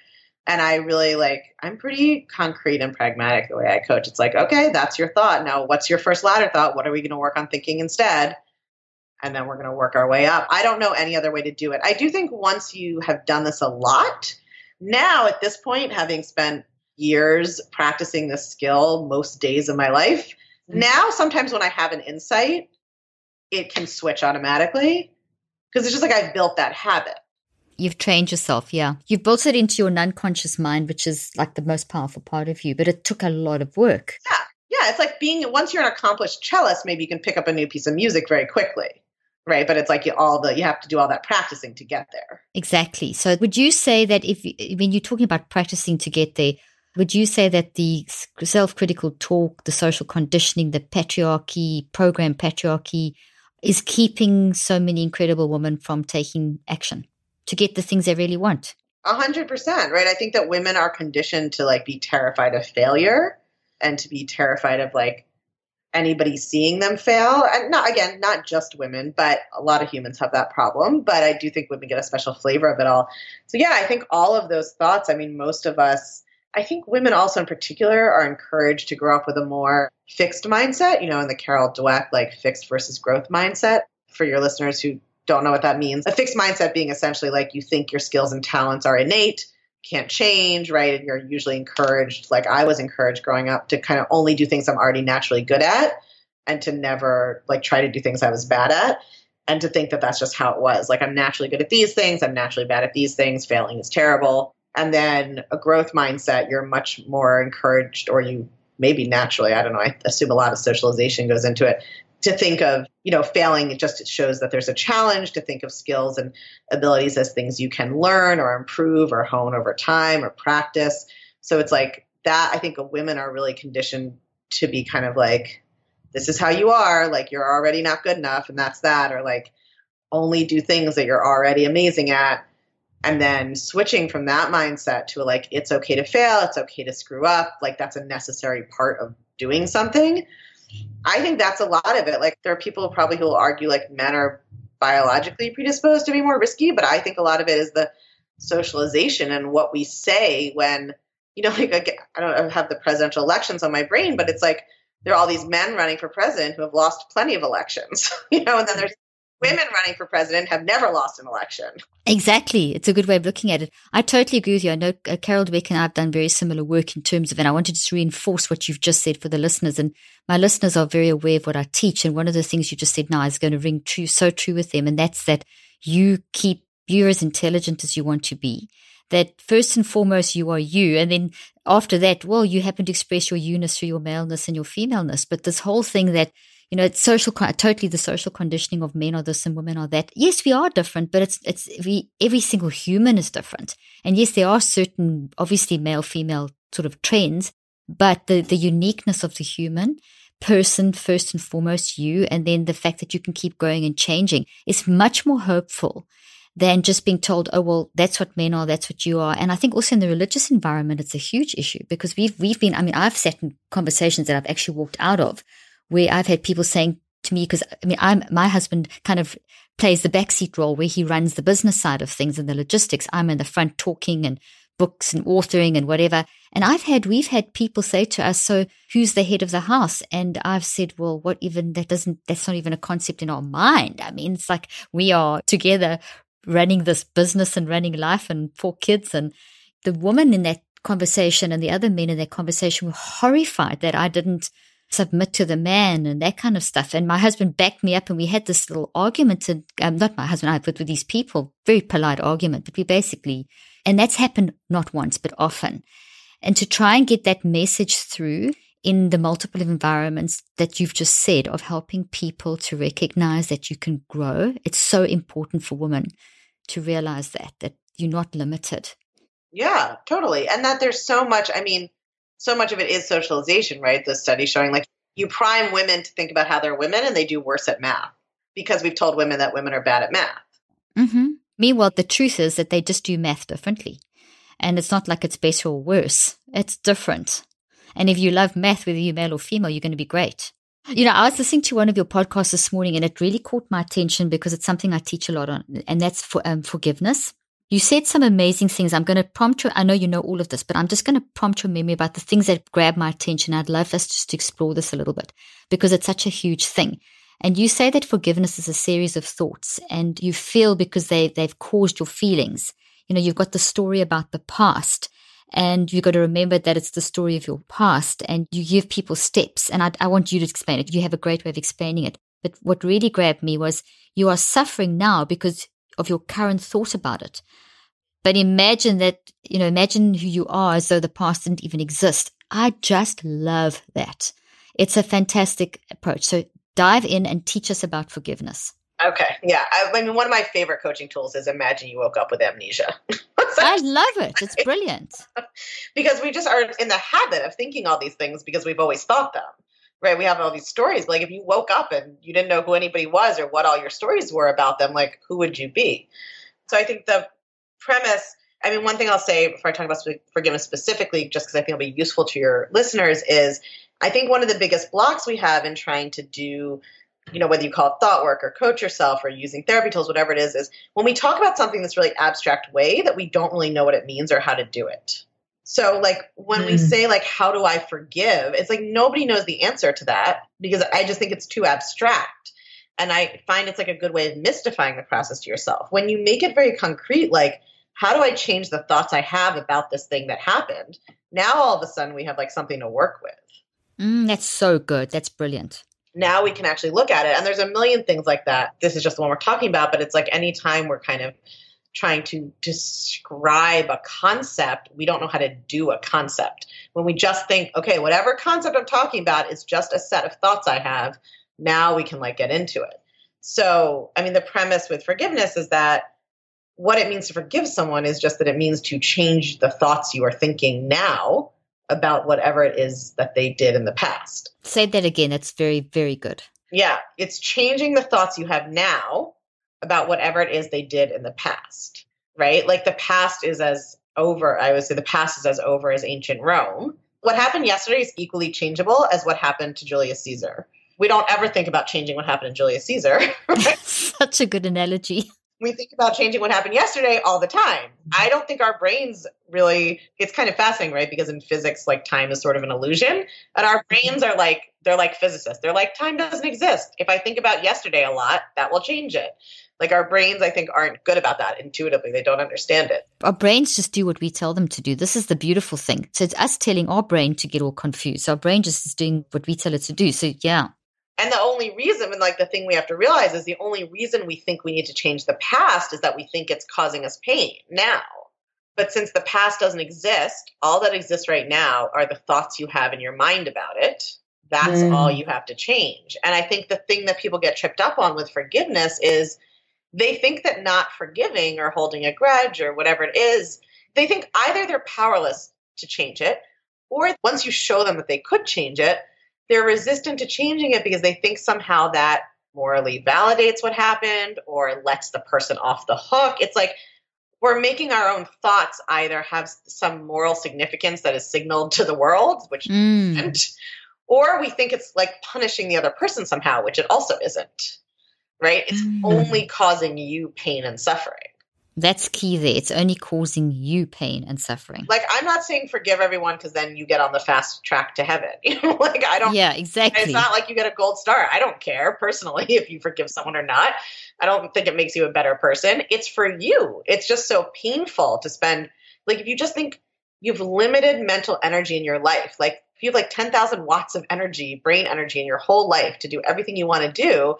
And I really like. I'm pretty concrete and pragmatic the way I coach. It's like, okay, that's your thought. Now, what's your first ladder thought? What are we going to work on thinking instead? And then we're going to work our way up. I don't know any other way to do it. I do think once you have done this a lot, now at this point, having spent years practicing this skill most days of my life. Mm-hmm. Now, sometimes when I have an insight, it can switch automatically because it's just like I've built that habit. You've trained yourself, yeah. You've built it into your non conscious mind, which is like the most powerful part of you, but it took a lot of work. Yeah. Yeah. It's like being, once you're an accomplished cellist, maybe you can pick up a new piece of music very quickly right but it's like you all the you have to do all that practicing to get there exactly so would you say that if when you're talking about practicing to get there would you say that the self critical talk, the social conditioning, the patriarchy, program patriarchy, is keeping so many incredible women from taking action to get the things they really want? A hundred percent, right? I think that women are conditioned to like be terrified of failure and to be terrified of like anybody seeing them fail. And not again, not just women, but a lot of humans have that problem. But I do think women get a special flavor of it all. So yeah, I think all of those thoughts, I mean, most of us I think women also in particular are encouraged to grow up with a more fixed mindset, you know, in the Carol Dweck, like fixed versus growth mindset. For your listeners who don't know what that means, a fixed mindset being essentially like you think your skills and talents are innate, can't change, right? And you're usually encouraged, like I was encouraged growing up, to kind of only do things I'm already naturally good at and to never like try to do things I was bad at and to think that that's just how it was. Like I'm naturally good at these things, I'm naturally bad at these things, failing is terrible and then a growth mindset, you're much more encouraged, or you maybe naturally, I don't know, I assume a lot of socialization goes into it, to think of, you know, failing, it just shows that there's a challenge to think of skills and abilities as things you can learn or improve or hone over time or practice. So it's like that, I think women are really conditioned to be kind of like, this is how you are, like you're already not good enough, and that's that, or like only do things that you're already amazing at and then switching from that mindset to like it's okay to fail it's okay to screw up like that's a necessary part of doing something i think that's a lot of it. Like there are people probably who will argue like men are biologically predisposed to be more risky but i think a lot of it is the socialization and what we say when you know like i don't have the presidential elections on my brain but it's like there are all these men running for president who have lost plenty of elections you know and then there's women running for president have never lost an election. Exactly. It's a good way of looking at it. I totally agree with you. I know uh, Carol Dweck and I have done very similar work in terms of, and I wanted to reinforce what you've just said for the listeners. And my listeners are very aware of what I teach. And one of the things you just said now is going to ring true, so true with them. And that's that you keep, you're as intelligent as you want to be. That first and foremost, you are you. And then after that, well, you happen to express your you-ness through your maleness and your femaleness. But this whole thing that you know, it's social, totally the social conditioning of men are this and women are that. Yes, we are different, but it's, it's, we, every single human is different. And yes, there are certain, obviously male, female sort of trends, but the, the uniqueness of the human person, first and foremost, you, and then the fact that you can keep growing and changing is much more hopeful than just being told, oh, well, that's what men are, that's what you are. And I think also in the religious environment, it's a huge issue because we've, we've been, I mean, I've sat in conversations that I've actually walked out of where I've had people saying to me, because I mean, I'm, my husband kind of plays the backseat role where he runs the business side of things and the logistics. I'm in the front talking and books and authoring and whatever. And I've had, we've had people say to us, so who's the head of the house? And I've said, well, what even, that doesn't, that's not even a concept in our mind. I mean, it's like we are together running this business and running life and four kids. And the woman in that conversation and the other men in that conversation were horrified that I didn't submit to the man and that kind of stuff. And my husband backed me up and we had this little argument and um, not my husband, I, but with these people, very polite argument, but we basically, and that's happened not once, but often. And to try and get that message through in the multiple environments that you've just said of helping people to recognize that you can grow. It's so important for women to realize that, that you're not limited. Yeah, totally. And that there's so much, I mean, so much of it is socialization, right? The study showing like you prime women to think about how they're women and they do worse at math because we've told women that women are bad at math. Mm-hmm. Meanwhile, the truth is that they just do math differently. And it's not like it's better or worse, it's different. And if you love math, whether you're male or female, you're going to be great. You know, I was listening to one of your podcasts this morning and it really caught my attention because it's something I teach a lot on, and that's for um, forgiveness. You said some amazing things. I'm going to prompt you. I know you know all of this, but I'm just going to prompt your memory about the things that grab my attention. I'd love us just to explore this a little bit because it's such a huge thing. And you say that forgiveness is a series of thoughts and you feel because they, they've caused your feelings. You know, you've got the story about the past and you've got to remember that it's the story of your past and you give people steps. And I, I want you to explain it. You have a great way of explaining it. But what really grabbed me was you are suffering now because of your current thought about it. But imagine that, you know, imagine who you are as though the past didn't even exist. I just love that. It's a fantastic approach. So dive in and teach us about forgiveness. Okay. Yeah. I, I, mean, one of my favorite coaching tools is imagine you woke up with amnesia. I love it. It's brilliant. because we just are in the habit of thinking all these things because we've always thought them. Right. We have all these stories. Like if you woke up and you didn't know who anybody was or what all your stories were about them, like who would you be? So I think the premise, I mean, one thing I'll say before I talk about forgiveness specifically, just because I think it'll be useful to your listeners, is I think one of the biggest blocks we have in trying to do you know, whether you call it thought work or coach yourself or using therapy tools, whatever it is, is when we talk about something that's really abstract way that we don't really know what it means or how to do it. So, like when mm. we say, like, how do I forgive? It's like nobody knows the answer to that because I just think it's too abstract. And I find it's like a good way of mystifying the process to yourself. When you make it very concrete, like, how do I change the thoughts I have about this thing that happened? Now all of a sudden we have like something to work with. Mm, that's so good. That's brilliant now we can actually look at it. And there's a million things like that. This is just the one we're talking about, but it's like anytime we're kind of trying to describe a concept, we don't know how to do a concept. When we just think, okay, whatever concept I'm talking about is just a set of thoughts I have, now we can like get into it. So, I mean, the premise with forgiveness is that what it means to forgive someone is just that it means to change the thoughts you are thinking now about whatever it is that they did in the past. Say that again. That's very, very good. Yeah. It's changing the thoughts you have now about whatever it is they did in the past, right? Like the past is as over, I would say the past is as over as ancient Rome. What happened yesterday is equally changeable as what happened to Julius Caesar. We don't ever think about changing what happened to Julius Caesar. Right? Such a good analogy we think about changing what happened yesterday all the time. Mm-hmm. I don't think our brains really, it's kind of fascinating, right? Because in physics, like time is sort of an illusion. And our mm-hmm. brains are like, they're like physicists. They're like, time doesn't exist. If I think about yesterday a lot, that will change it. Like our brains, I think, aren't good about that intuitively. They don't understand it. Our brains just do what we tell them to do. This is the beautiful thing. So it's us telling our brain to get all confused. Our brain just is doing what we tell it to do. So yeah, and the only reason, and like the thing we have to realize is the only reason we think we need to change the past is that we think it's causing us pain now. But since the past doesn't exist, all that exists right now are the thoughts you have in your mind about it. That's mm. all you have to change. And I think the thing that people get tripped up on with forgiveness is they think that not forgiving or holding a grudge or whatever it is, they think either they're powerless to change it, or once you show them that they could change it, they're resistant to changing it because they think somehow that morally validates what happened or lets the person off the hook. It's like we're making our own thoughts either have some moral significance that is signaled to the world, which mm. isn't, or we think it's like punishing the other person somehow, which it also isn't. Right? It's mm. only causing you pain and suffering. That's key there. It's only causing you pain and suffering. Like I'm not saying forgive everyone because then you get on the fast track to heaven. You know, like I don't. Yeah, exactly. It's not like you get a gold star. I don't care personally if you forgive someone or not. I don't think it makes you a better person. It's for you. It's just so painful to spend. Like if you just think you've limited mental energy in your life, like if you have like ten thousand watts of energy, brain energy in your whole life to do everything you want to do,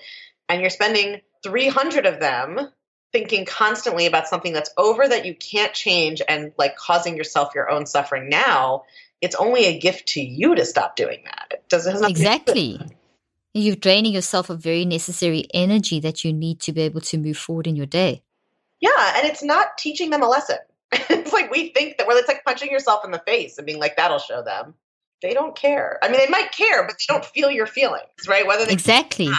and you're spending three hundred of them thinking constantly about something that's over that you can't change and like causing yourself your own suffering now, it's only a gift to you to stop doing that. It doesn't exactly. You're draining yourself of very necessary energy that you need to be able to move forward in your day. Yeah, and it's not teaching them a lesson. it's like we think that well, it's like punching yourself in the face and being like, that'll show them. They don't care. I mean, they might care, but they don't feel your feelings, right? Whether they exactly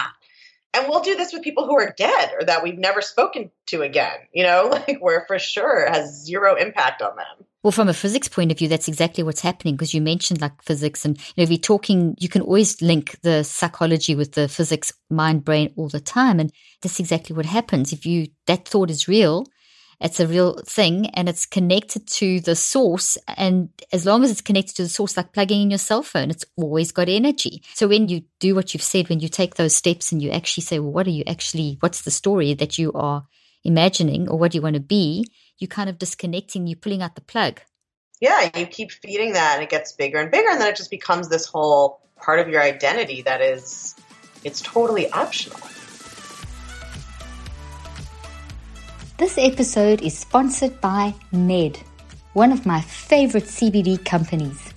And we'll do this with people who are dead or that we've never spoken to again, you know, like where for sure has zero impact on them. Well, from a physics point of view, that's exactly what's happening because you mentioned like physics and, you know, if you're talking, you can always link the psychology with the physics, mind, brain all the time. And that's exactly what happens. If you, that thought is real, it's a real thing and it's connected to the source. And as long as it's connected to the source, like plugging in your cell phone, it's always got energy. So when you do what you've said, when you take those steps and you actually say, well, what are you actually, what's the story that you are imagining or what do you want to be? You kind of disconnecting, you're pulling out the plug. Yeah, you keep feeding that and it gets bigger and bigger. And then it just becomes this whole part of your identity that is, it's totally optional. This episode is sponsored by Ned, one of my favorite CBD companies.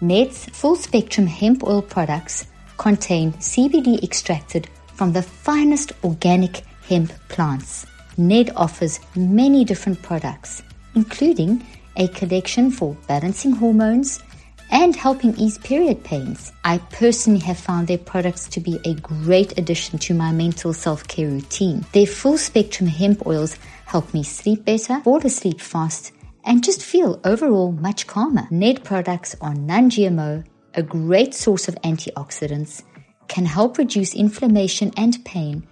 Ned's full spectrum hemp oil products contain CBD extracted from the finest organic hemp plants. Ned offers many different products, including a collection for balancing hormones and helping ease period pains. I personally have found their products to be a great addition to my mental self care routine. Their full spectrum hemp oils help me sleep better, fall asleep fast, and just feel overall much calmer. Ned products are non GMO, a great source of antioxidants, can help reduce inflammation and pain.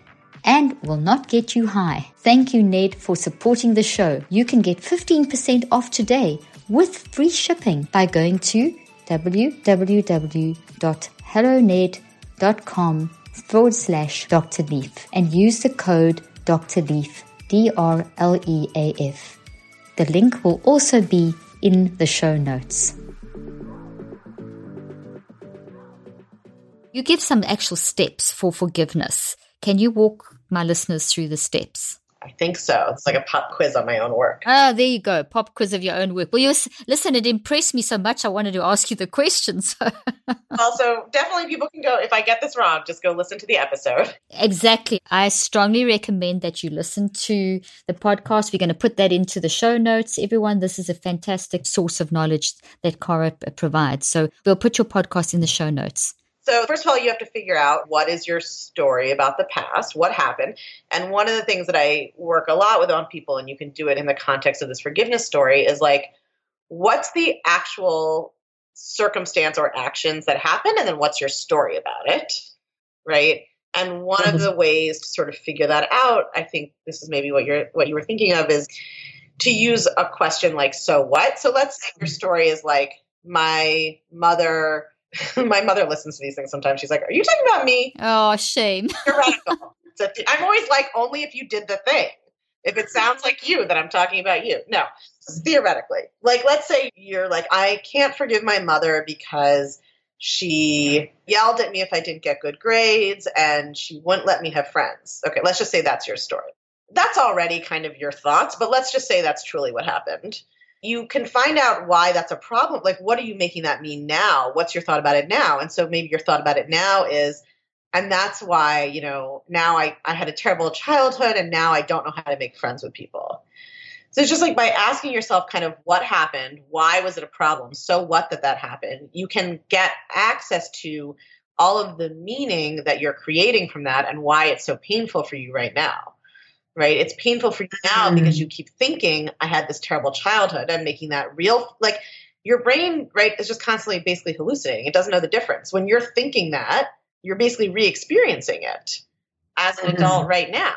And will not get you high. Thank you, Ned, for supporting the show. You can get 15% off today with free shipping by going to www.helloned.com forward slash Dr. Leaf and use the code Dr. Leaf, D R L E A F. The link will also be in the show notes. You give some actual steps for forgiveness. Can you walk my listeners through the steps? I think so. It's like a pop quiz on my own work. Ah, there you go. Pop quiz of your own work. Well, you listen. It impressed me so much. I wanted to ask you the questions. also, definitely people can go. If I get this wrong, just go listen to the episode. Exactly. I strongly recommend that you listen to the podcast. We're going to put that into the show notes. Everyone, this is a fantastic source of knowledge that Kara provides. So we'll put your podcast in the show notes. So, first of all, you have to figure out what is your story about the past, what happened. And one of the things that I work a lot with on people, and you can do it in the context of this forgiveness story, is like, what's the actual circumstance or actions that happened? And then what's your story about it? Right. And one mm-hmm. of the ways to sort of figure that out, I think this is maybe what you're what you were thinking of is to use a question like so what? So let's say your story is like my mother my mother listens to these things sometimes. She's like, "Are you talking about me?" Oh, shame. You're radical. I'm always like, only if you did the thing. If it sounds like you, that I'm talking about you. No, theoretically. Like, let's say you're like, I can't forgive my mother because she yelled at me if I didn't get good grades and she wouldn't let me have friends. Okay, let's just say that's your story. That's already kind of your thoughts, but let's just say that's truly what happened you can find out why that's a problem. Like, what are you making that mean now? What's your thought about it now? And so maybe your thought about it now is, and that's why, you know, now I, I had a terrible childhood and now I don't know how to make friends with people. So it's just like by asking yourself kind of what happened, why was it a problem, so what that that happened, you can get access to all of the meaning that you're creating from that and why it's so painful for you right now right? It's painful for you now mm-hmm. because you keep thinking, I had this terrible childhood. I'm making that real. Like your brain, right, is just constantly basically hallucinating. It doesn't know the difference. When you're thinking that, you're basically re experiencing it as an mm-hmm. adult right now.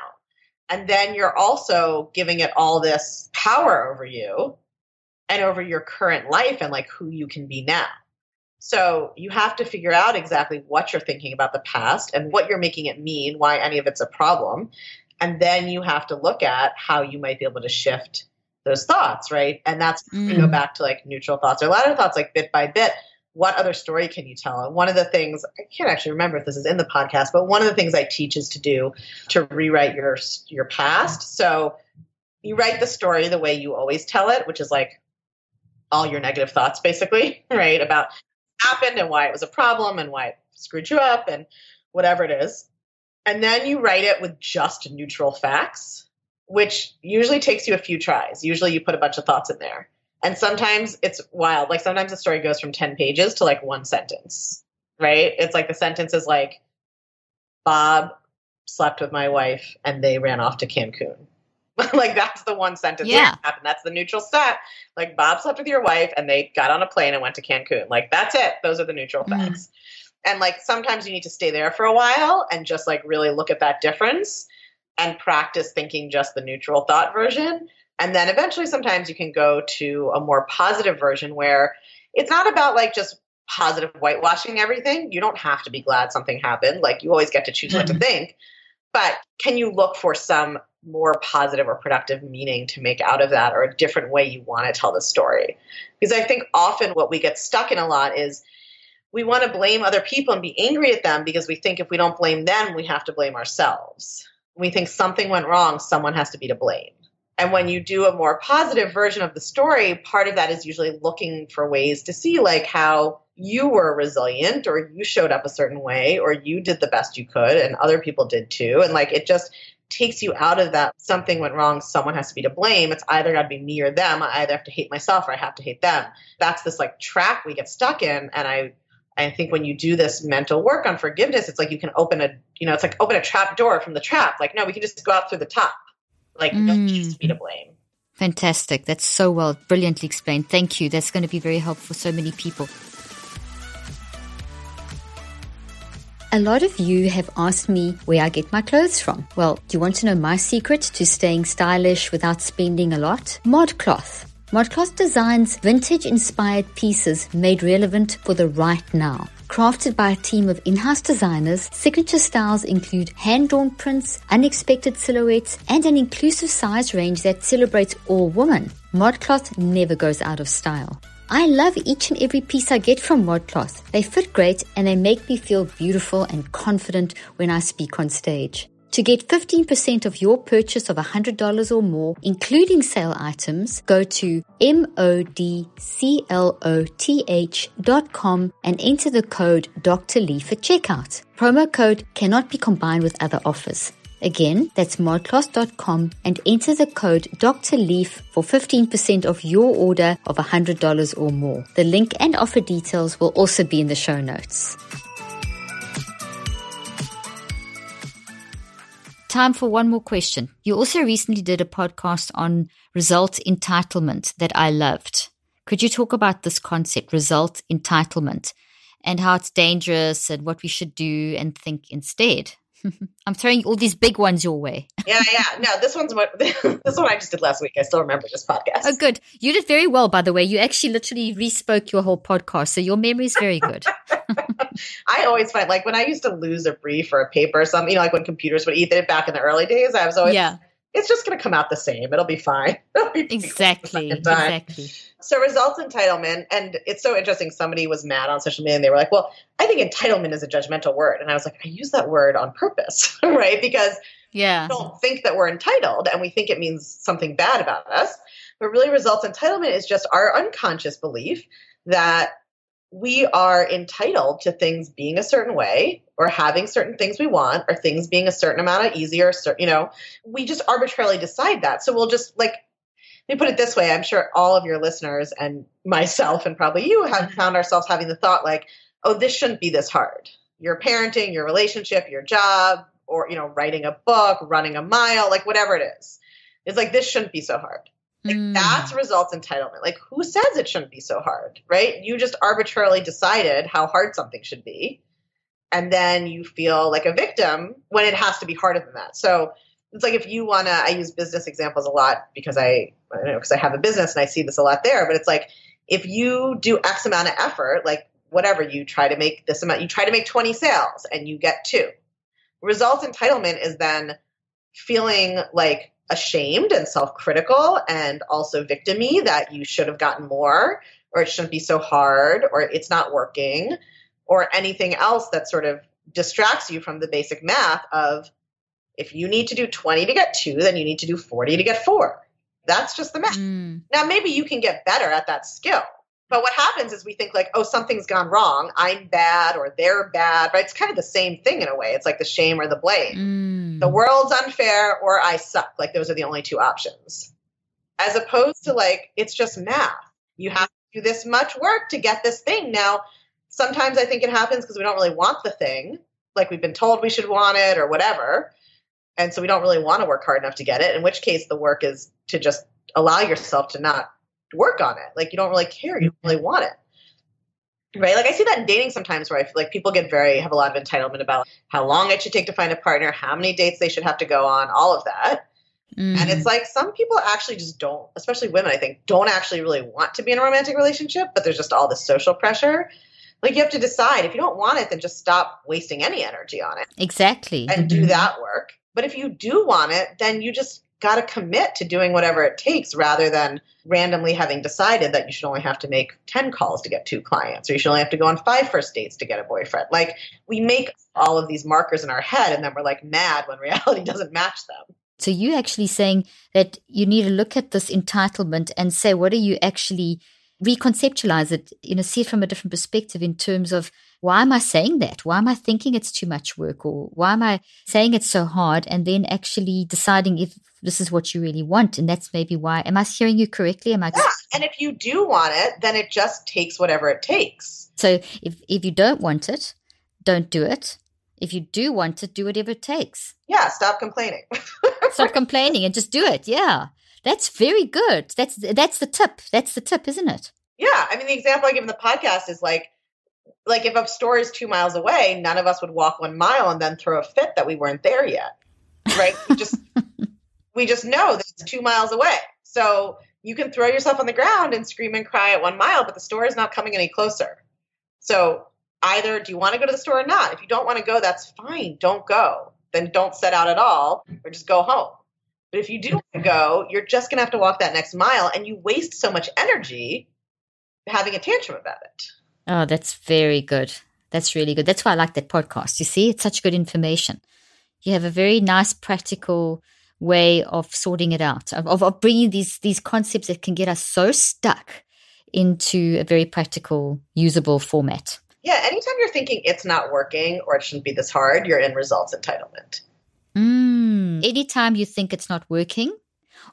And then you're also giving it all this power over you and over your current life and like who you can be now. So you have to figure out exactly what you're thinking about the past and what you're making it mean, why any of it's a problem, and then you have to look at how you might be able to shift those thoughts, right? And that's mm. go back to like neutral thoughts or ladder thoughts, like bit by bit. What other story can you tell? And one of the things I can't actually remember if this is in the podcast, but one of the things I teach is to do to rewrite your your past. So you write the story the way you always tell it, which is like all your negative thoughts, basically, right? About happened and why it was a problem and why it screwed you up and whatever it is. And then you write it with just neutral facts, which usually takes you a few tries. Usually you put a bunch of thoughts in there. And sometimes it's wild. Like sometimes the story goes from 10 pages to like one sentence, right? It's like the sentence is like, Bob slept with my wife and they ran off to Cancun. like that's the one sentence Yeah. that happened. That's the neutral stat. Like Bob slept with your wife and they got on a plane and went to Cancun. Like that's it. Those are the neutral Mm. And like sometimes you need to stay there for a while and just like really look at that difference and practice thinking just the neutral thought version. And then eventually sometimes you can go to a more positive version where it's not about like just positive whitewashing everything. You don't have to be glad something happened. Like you always get to choose what to mm-hmm. think. But can you look for some more positive or productive meaning to make out of that or a different way you want to tell the story? Because I think often what we get stuck in a lot is we want to blame other people and be angry at them because we think if we don't blame them, we have to blame ourselves. We think something went wrong, someone has to be to blame. And when you do a more positive version of the story, part of that is usually looking for ways to see like how you were resilient or you showed up a certain way or you did the best you could and other people did too. And like it just takes you out of that something went wrong, someone has to be to blame. It's either got to be me or them. I either have to hate myself or I have to hate them. That's this like track we get stuck in. And I I think when you do this mental work on forgiveness, it's like you can open a, you know, it's like open a trap door from the trap. Like, no, we can just go out through the top. Like, no one needs to be to blame. Fantastic. That's so well, brilliantly explained. Thank you. That's going to be very helpful for so many people. A lot of you have asked me where I get my clothes from. Well, do you want to know my secret to staying stylish without spending a lot? ModCloth. ModCloth designs vintage inspired pieces made relevant for the right now. Crafted by a team of in-house designers, signature styles include hand-drawn prints, unexpected silhouettes, and an inclusive size range that celebrates all women. ModCloth never goes out of style. I love each and every piece I get from ModCloth. They fit great and they make me feel beautiful and confident when I speak on stage. To get 15% of your purchase of $100 or more, including sale items, go to modcloth dot com and enter the code Dr. Leaf at checkout. Promo code cannot be combined with other offers. Again, that's modcloth.com and enter the code Dr. Leaf for 15% of your order of $100 or more. The link and offer details will also be in the show notes. Time for one more question. You also recently did a podcast on result entitlement that I loved. Could you talk about this concept, result entitlement, and how it's dangerous and what we should do and think instead? I'm throwing all these big ones your way. Yeah, yeah. No, this one's what this one I just did last week. I still remember this podcast. Oh, good. You did very well, by the way. You actually literally respoke your whole podcast, so your memory is very good. I always find like when I used to lose a brief or a paper or something, you know, like when computers would eat it back in the early days, I was always yeah, it's just gonna come out the same. It'll be fine. It'll be exactly, the second time. exactly. So results entitlement, and it's so interesting. Somebody was mad on social media, and they were like, "Well, I think entitlement is a judgmental word," and I was like, "I use that word on purpose, right? Because Yeah, we don't think that we're entitled, and we think it means something bad about us. But really, results entitlement is just our unconscious belief that we are entitled to things being a certain way, or having certain things we want, or things being a certain amount of easier. You know, we just arbitrarily decide that. So we'll just like let me put it this way i'm sure all of your listeners and myself and probably you have mm-hmm. found ourselves having the thought like oh this shouldn't be this hard your parenting your relationship your job or you know writing a book running a mile like whatever it is it's like this shouldn't be so hard like Mm. that's results entitlement. Like who says it shouldn't be so hard right? You just arbitrarily decided how hard something should be and then you feel like a victim when it has to be harder than that. So it's like if you want to i use business examples a lot because i I know because i have a business and i see this a lot there but it's like if you do x amount of effort like whatever you try to make this amount you try to make 20 sales and you get two. Results entitlement is then feeling like ashamed and self-critical and also victimy that you should have gotten more or it shouldn't be so hard or it's not working or anything else that sort of distracts you from the basic math of if you need to do 20 to get 2 then you need to do 40 to get 4 that's just the math. Mm. now maybe you can get better at that skill but what happens is we think like oh something's gone wrong i'm bad or they're bad right it's kind of the same thing in a way it's like the shame or the blame Mm. the world's unfair or I suck. Like those are the only two options. As opposed to like, it's just math. You have to do this much work to get this thing. Now, sometimes I think it happens because we don't really want the thing. like we've been told we should want it or whatever. And so we don't really want to work hard enough to get it, in which case the work is to just allow yourself to not work on it. Like you don't really care, you don't really want it. Right? Like I see that in dating sometimes where I feel like people get very have a lot of entitlement about how long it should take to find a partner, how many dates they should have to go on, all of that. Mm. And it's like some people actually just don't, especially women, I think, don't actually really want to be in a romantic relationship, but there's just all this social pressure. Like you have to decide if you don't want it, then just stop wasting any energy on it. Exactly. And do mm-hmm. that work. But if you do want it, then you just got to commit to doing whatever it takes rather than randomly having decided that you should only have to make 10 calls to get two clients or you should only have to go on five first dates to get a boyfriend. Like we make all of these markers in our head and then we're like mad when reality doesn't match them. So you actually saying that you need to look at this entitlement and say, what are you actually reconceptualize it, you know, see it from a different perspective in terms of why am I saying that? Why am I thinking it's too much work or why am I saying it's so hard? And then actually deciding if this is what you really want. And that's maybe why. Am I hearing you correctly? Am I? Yeah. And if you do want it, then it just takes whatever it takes. So if, if you don't want it, don't do it. If you do want it, do whatever it takes. Yeah. Stop complaining. stop complaining and just do it. Yeah. That's very good. That's that's the tip. That's the tip, isn't it? Yeah. I mean, the example I give in the podcast is like, like if a store is two miles away, none of us would walk one mile and then throw a fit that we weren't there yet, right? we just we just know that it's two miles away. So you can throw yourself on the ground and scream and cry at one mile, but the store is not coming any closer. So either do you want to go to the store or not? If you don't want to go, that's fine. Don't go. Then don't set out at all, or just go home. But if you do want to go, you're just going to have to walk that next mile and you waste so much energy having a tantrum about it. Oh, that's very good. That's really good. That's why I like that podcast. You see, it's such good information. You have a very nice, practical way of sorting it out, of, of bringing these these concepts that can get us so stuck into a very practical, usable format. Yeah, anytime you're thinking it's not working or it shouldn't be this hard, you're in results entitlement. Mm. Anytime you think it's not working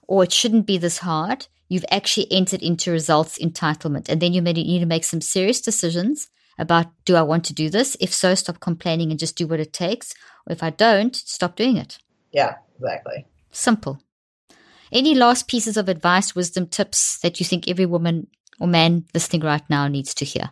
or it shouldn't be this hard, you've actually entered into results entitlement. And then you need to make some serious decisions about do I want to do this? If so, stop complaining and just do what it takes. Or if I don't, stop doing it. Yeah, exactly. Simple. Any last pieces of advice, wisdom, tips that you think every woman or man listening right now needs to hear?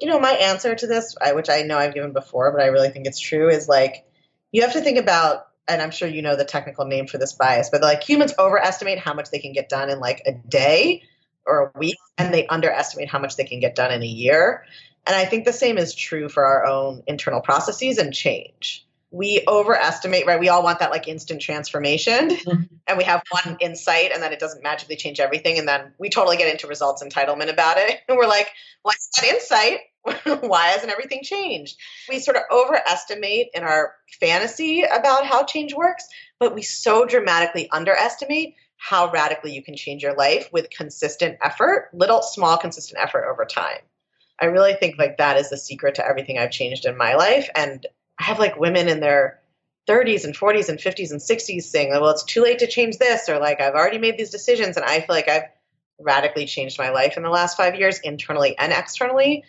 You know, my answer to this, which I know I've given before, but I really think it's true, is like you have to think about and I'm sure you know the technical name for this bias, but like humans overestimate how much they can get done in like a day or a week, and they underestimate how much they can get done in a year. And I think the same is true for our own internal processes and change. We overestimate, right? We all want that like instant transformation, mm-hmm. and we have one insight, and then it doesn't magically change everything. And then we totally get into results entitlement about it. And we're like, what's that insight? why hasn't everything changed? We sort of overestimate in our fantasy about how change works, but we so dramatically underestimate how radically you can change your life with consistent effort, little small consistent effort over time. I really think like that is the secret to everything I've changed in my life. And I have like women in their 30s and 40s and 50s and 60s saying, well, it's too late to change this, or like I've already made these decisions. And I feel like I've radically changed my life in the last five years, internally and externally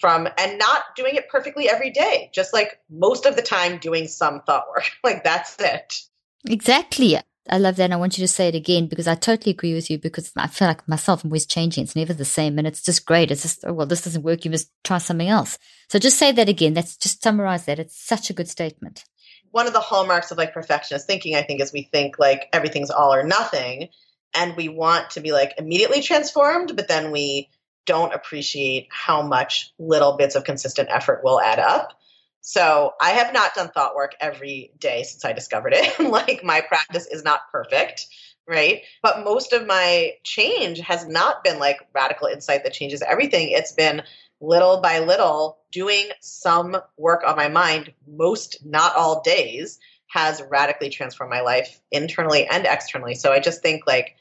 from and not doing it perfectly every day just like most of the time doing some thought work. Like that's it. Exactly. I love that. And i want you to say it again because i totally agree with you because i feel like myself i'm always changing it's never the same and it's just great. It's just oh well this doesn't work. You must try something else. So just say that again. That's just summarize that. It's such a good statement. One of the hallmarks of like perfectionist thinking i think is we think like everything's all or nothing and we want to be like immediately transformed but then we don't appreciate how much little bits of consistent effort will add up. So I have not done thought work every day since I discovered it. like my practice is not perfect, right? But most of my change has not been like radical insight that changes everything. It's been little by little doing some work on my mind, most, not all days, has radically transformed my life internally and externally. So I just think like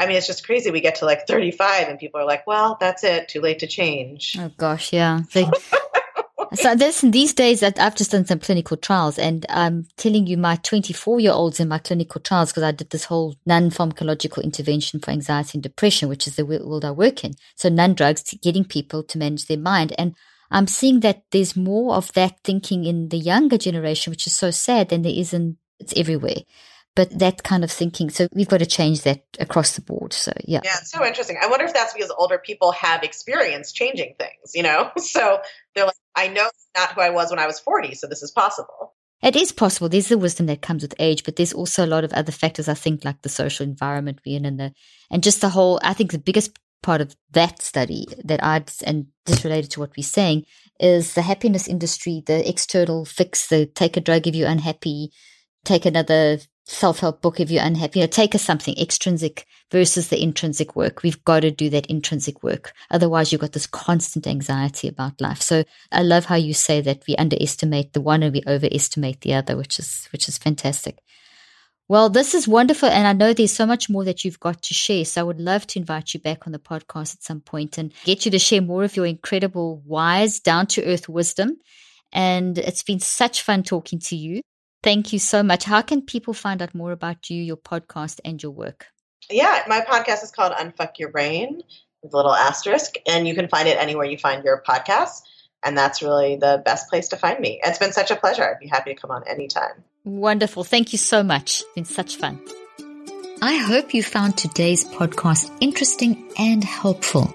I mean, it's just crazy. We get to like 35 and people are like, well, that's it. Too late to change. Oh, gosh. Yeah. They, so this, these days that I've just done some clinical trials and I'm telling you my 24 year olds in my clinical trials because I did this whole non-pharmacological intervention for anxiety and depression, which is the world I work in. So non drugs getting people to manage their mind. And I'm seeing that there's more of that thinking in the younger generation, which is so sad than there isn't. It's everywhere. But that kind of thinking, so we've got to change that across the board. So, yeah. Yeah, it's so interesting. I wonder if that's because older people have experience changing things, you know? So they're like, I know not who I was when I was 40, so this is possible. It is possible. There's the wisdom that comes with age, but there's also a lot of other factors. I think, like the social environment we're in, and the and just the whole. I think the biggest part of that study that I'd and just related to what we're saying is the happiness industry, the external fix, the take a drug if you're unhappy, take another self-help book if you're unhappy, you know, take us something extrinsic versus the intrinsic work. We've got to do that intrinsic work. Otherwise you've got this constant anxiety about life. So I love how you say that we underestimate the one and we overestimate the other, which is, which is fantastic. Well, this is wonderful. And I know there's so much more that you've got to share. So I would love to invite you back on the podcast at some point and get you to share more of your incredible, wise, down to earth wisdom. And it's been such fun talking to you. Thank you so much. How can people find out more about you, your podcast, and your work? Yeah, my podcast is called Unfuck Your Brain with a little asterisk, and you can find it anywhere you find your podcasts. And that's really the best place to find me. It's been such a pleasure. I'd be happy to come on anytime. Wonderful. Thank you so much. It's been such fun. I hope you found today's podcast interesting and helpful.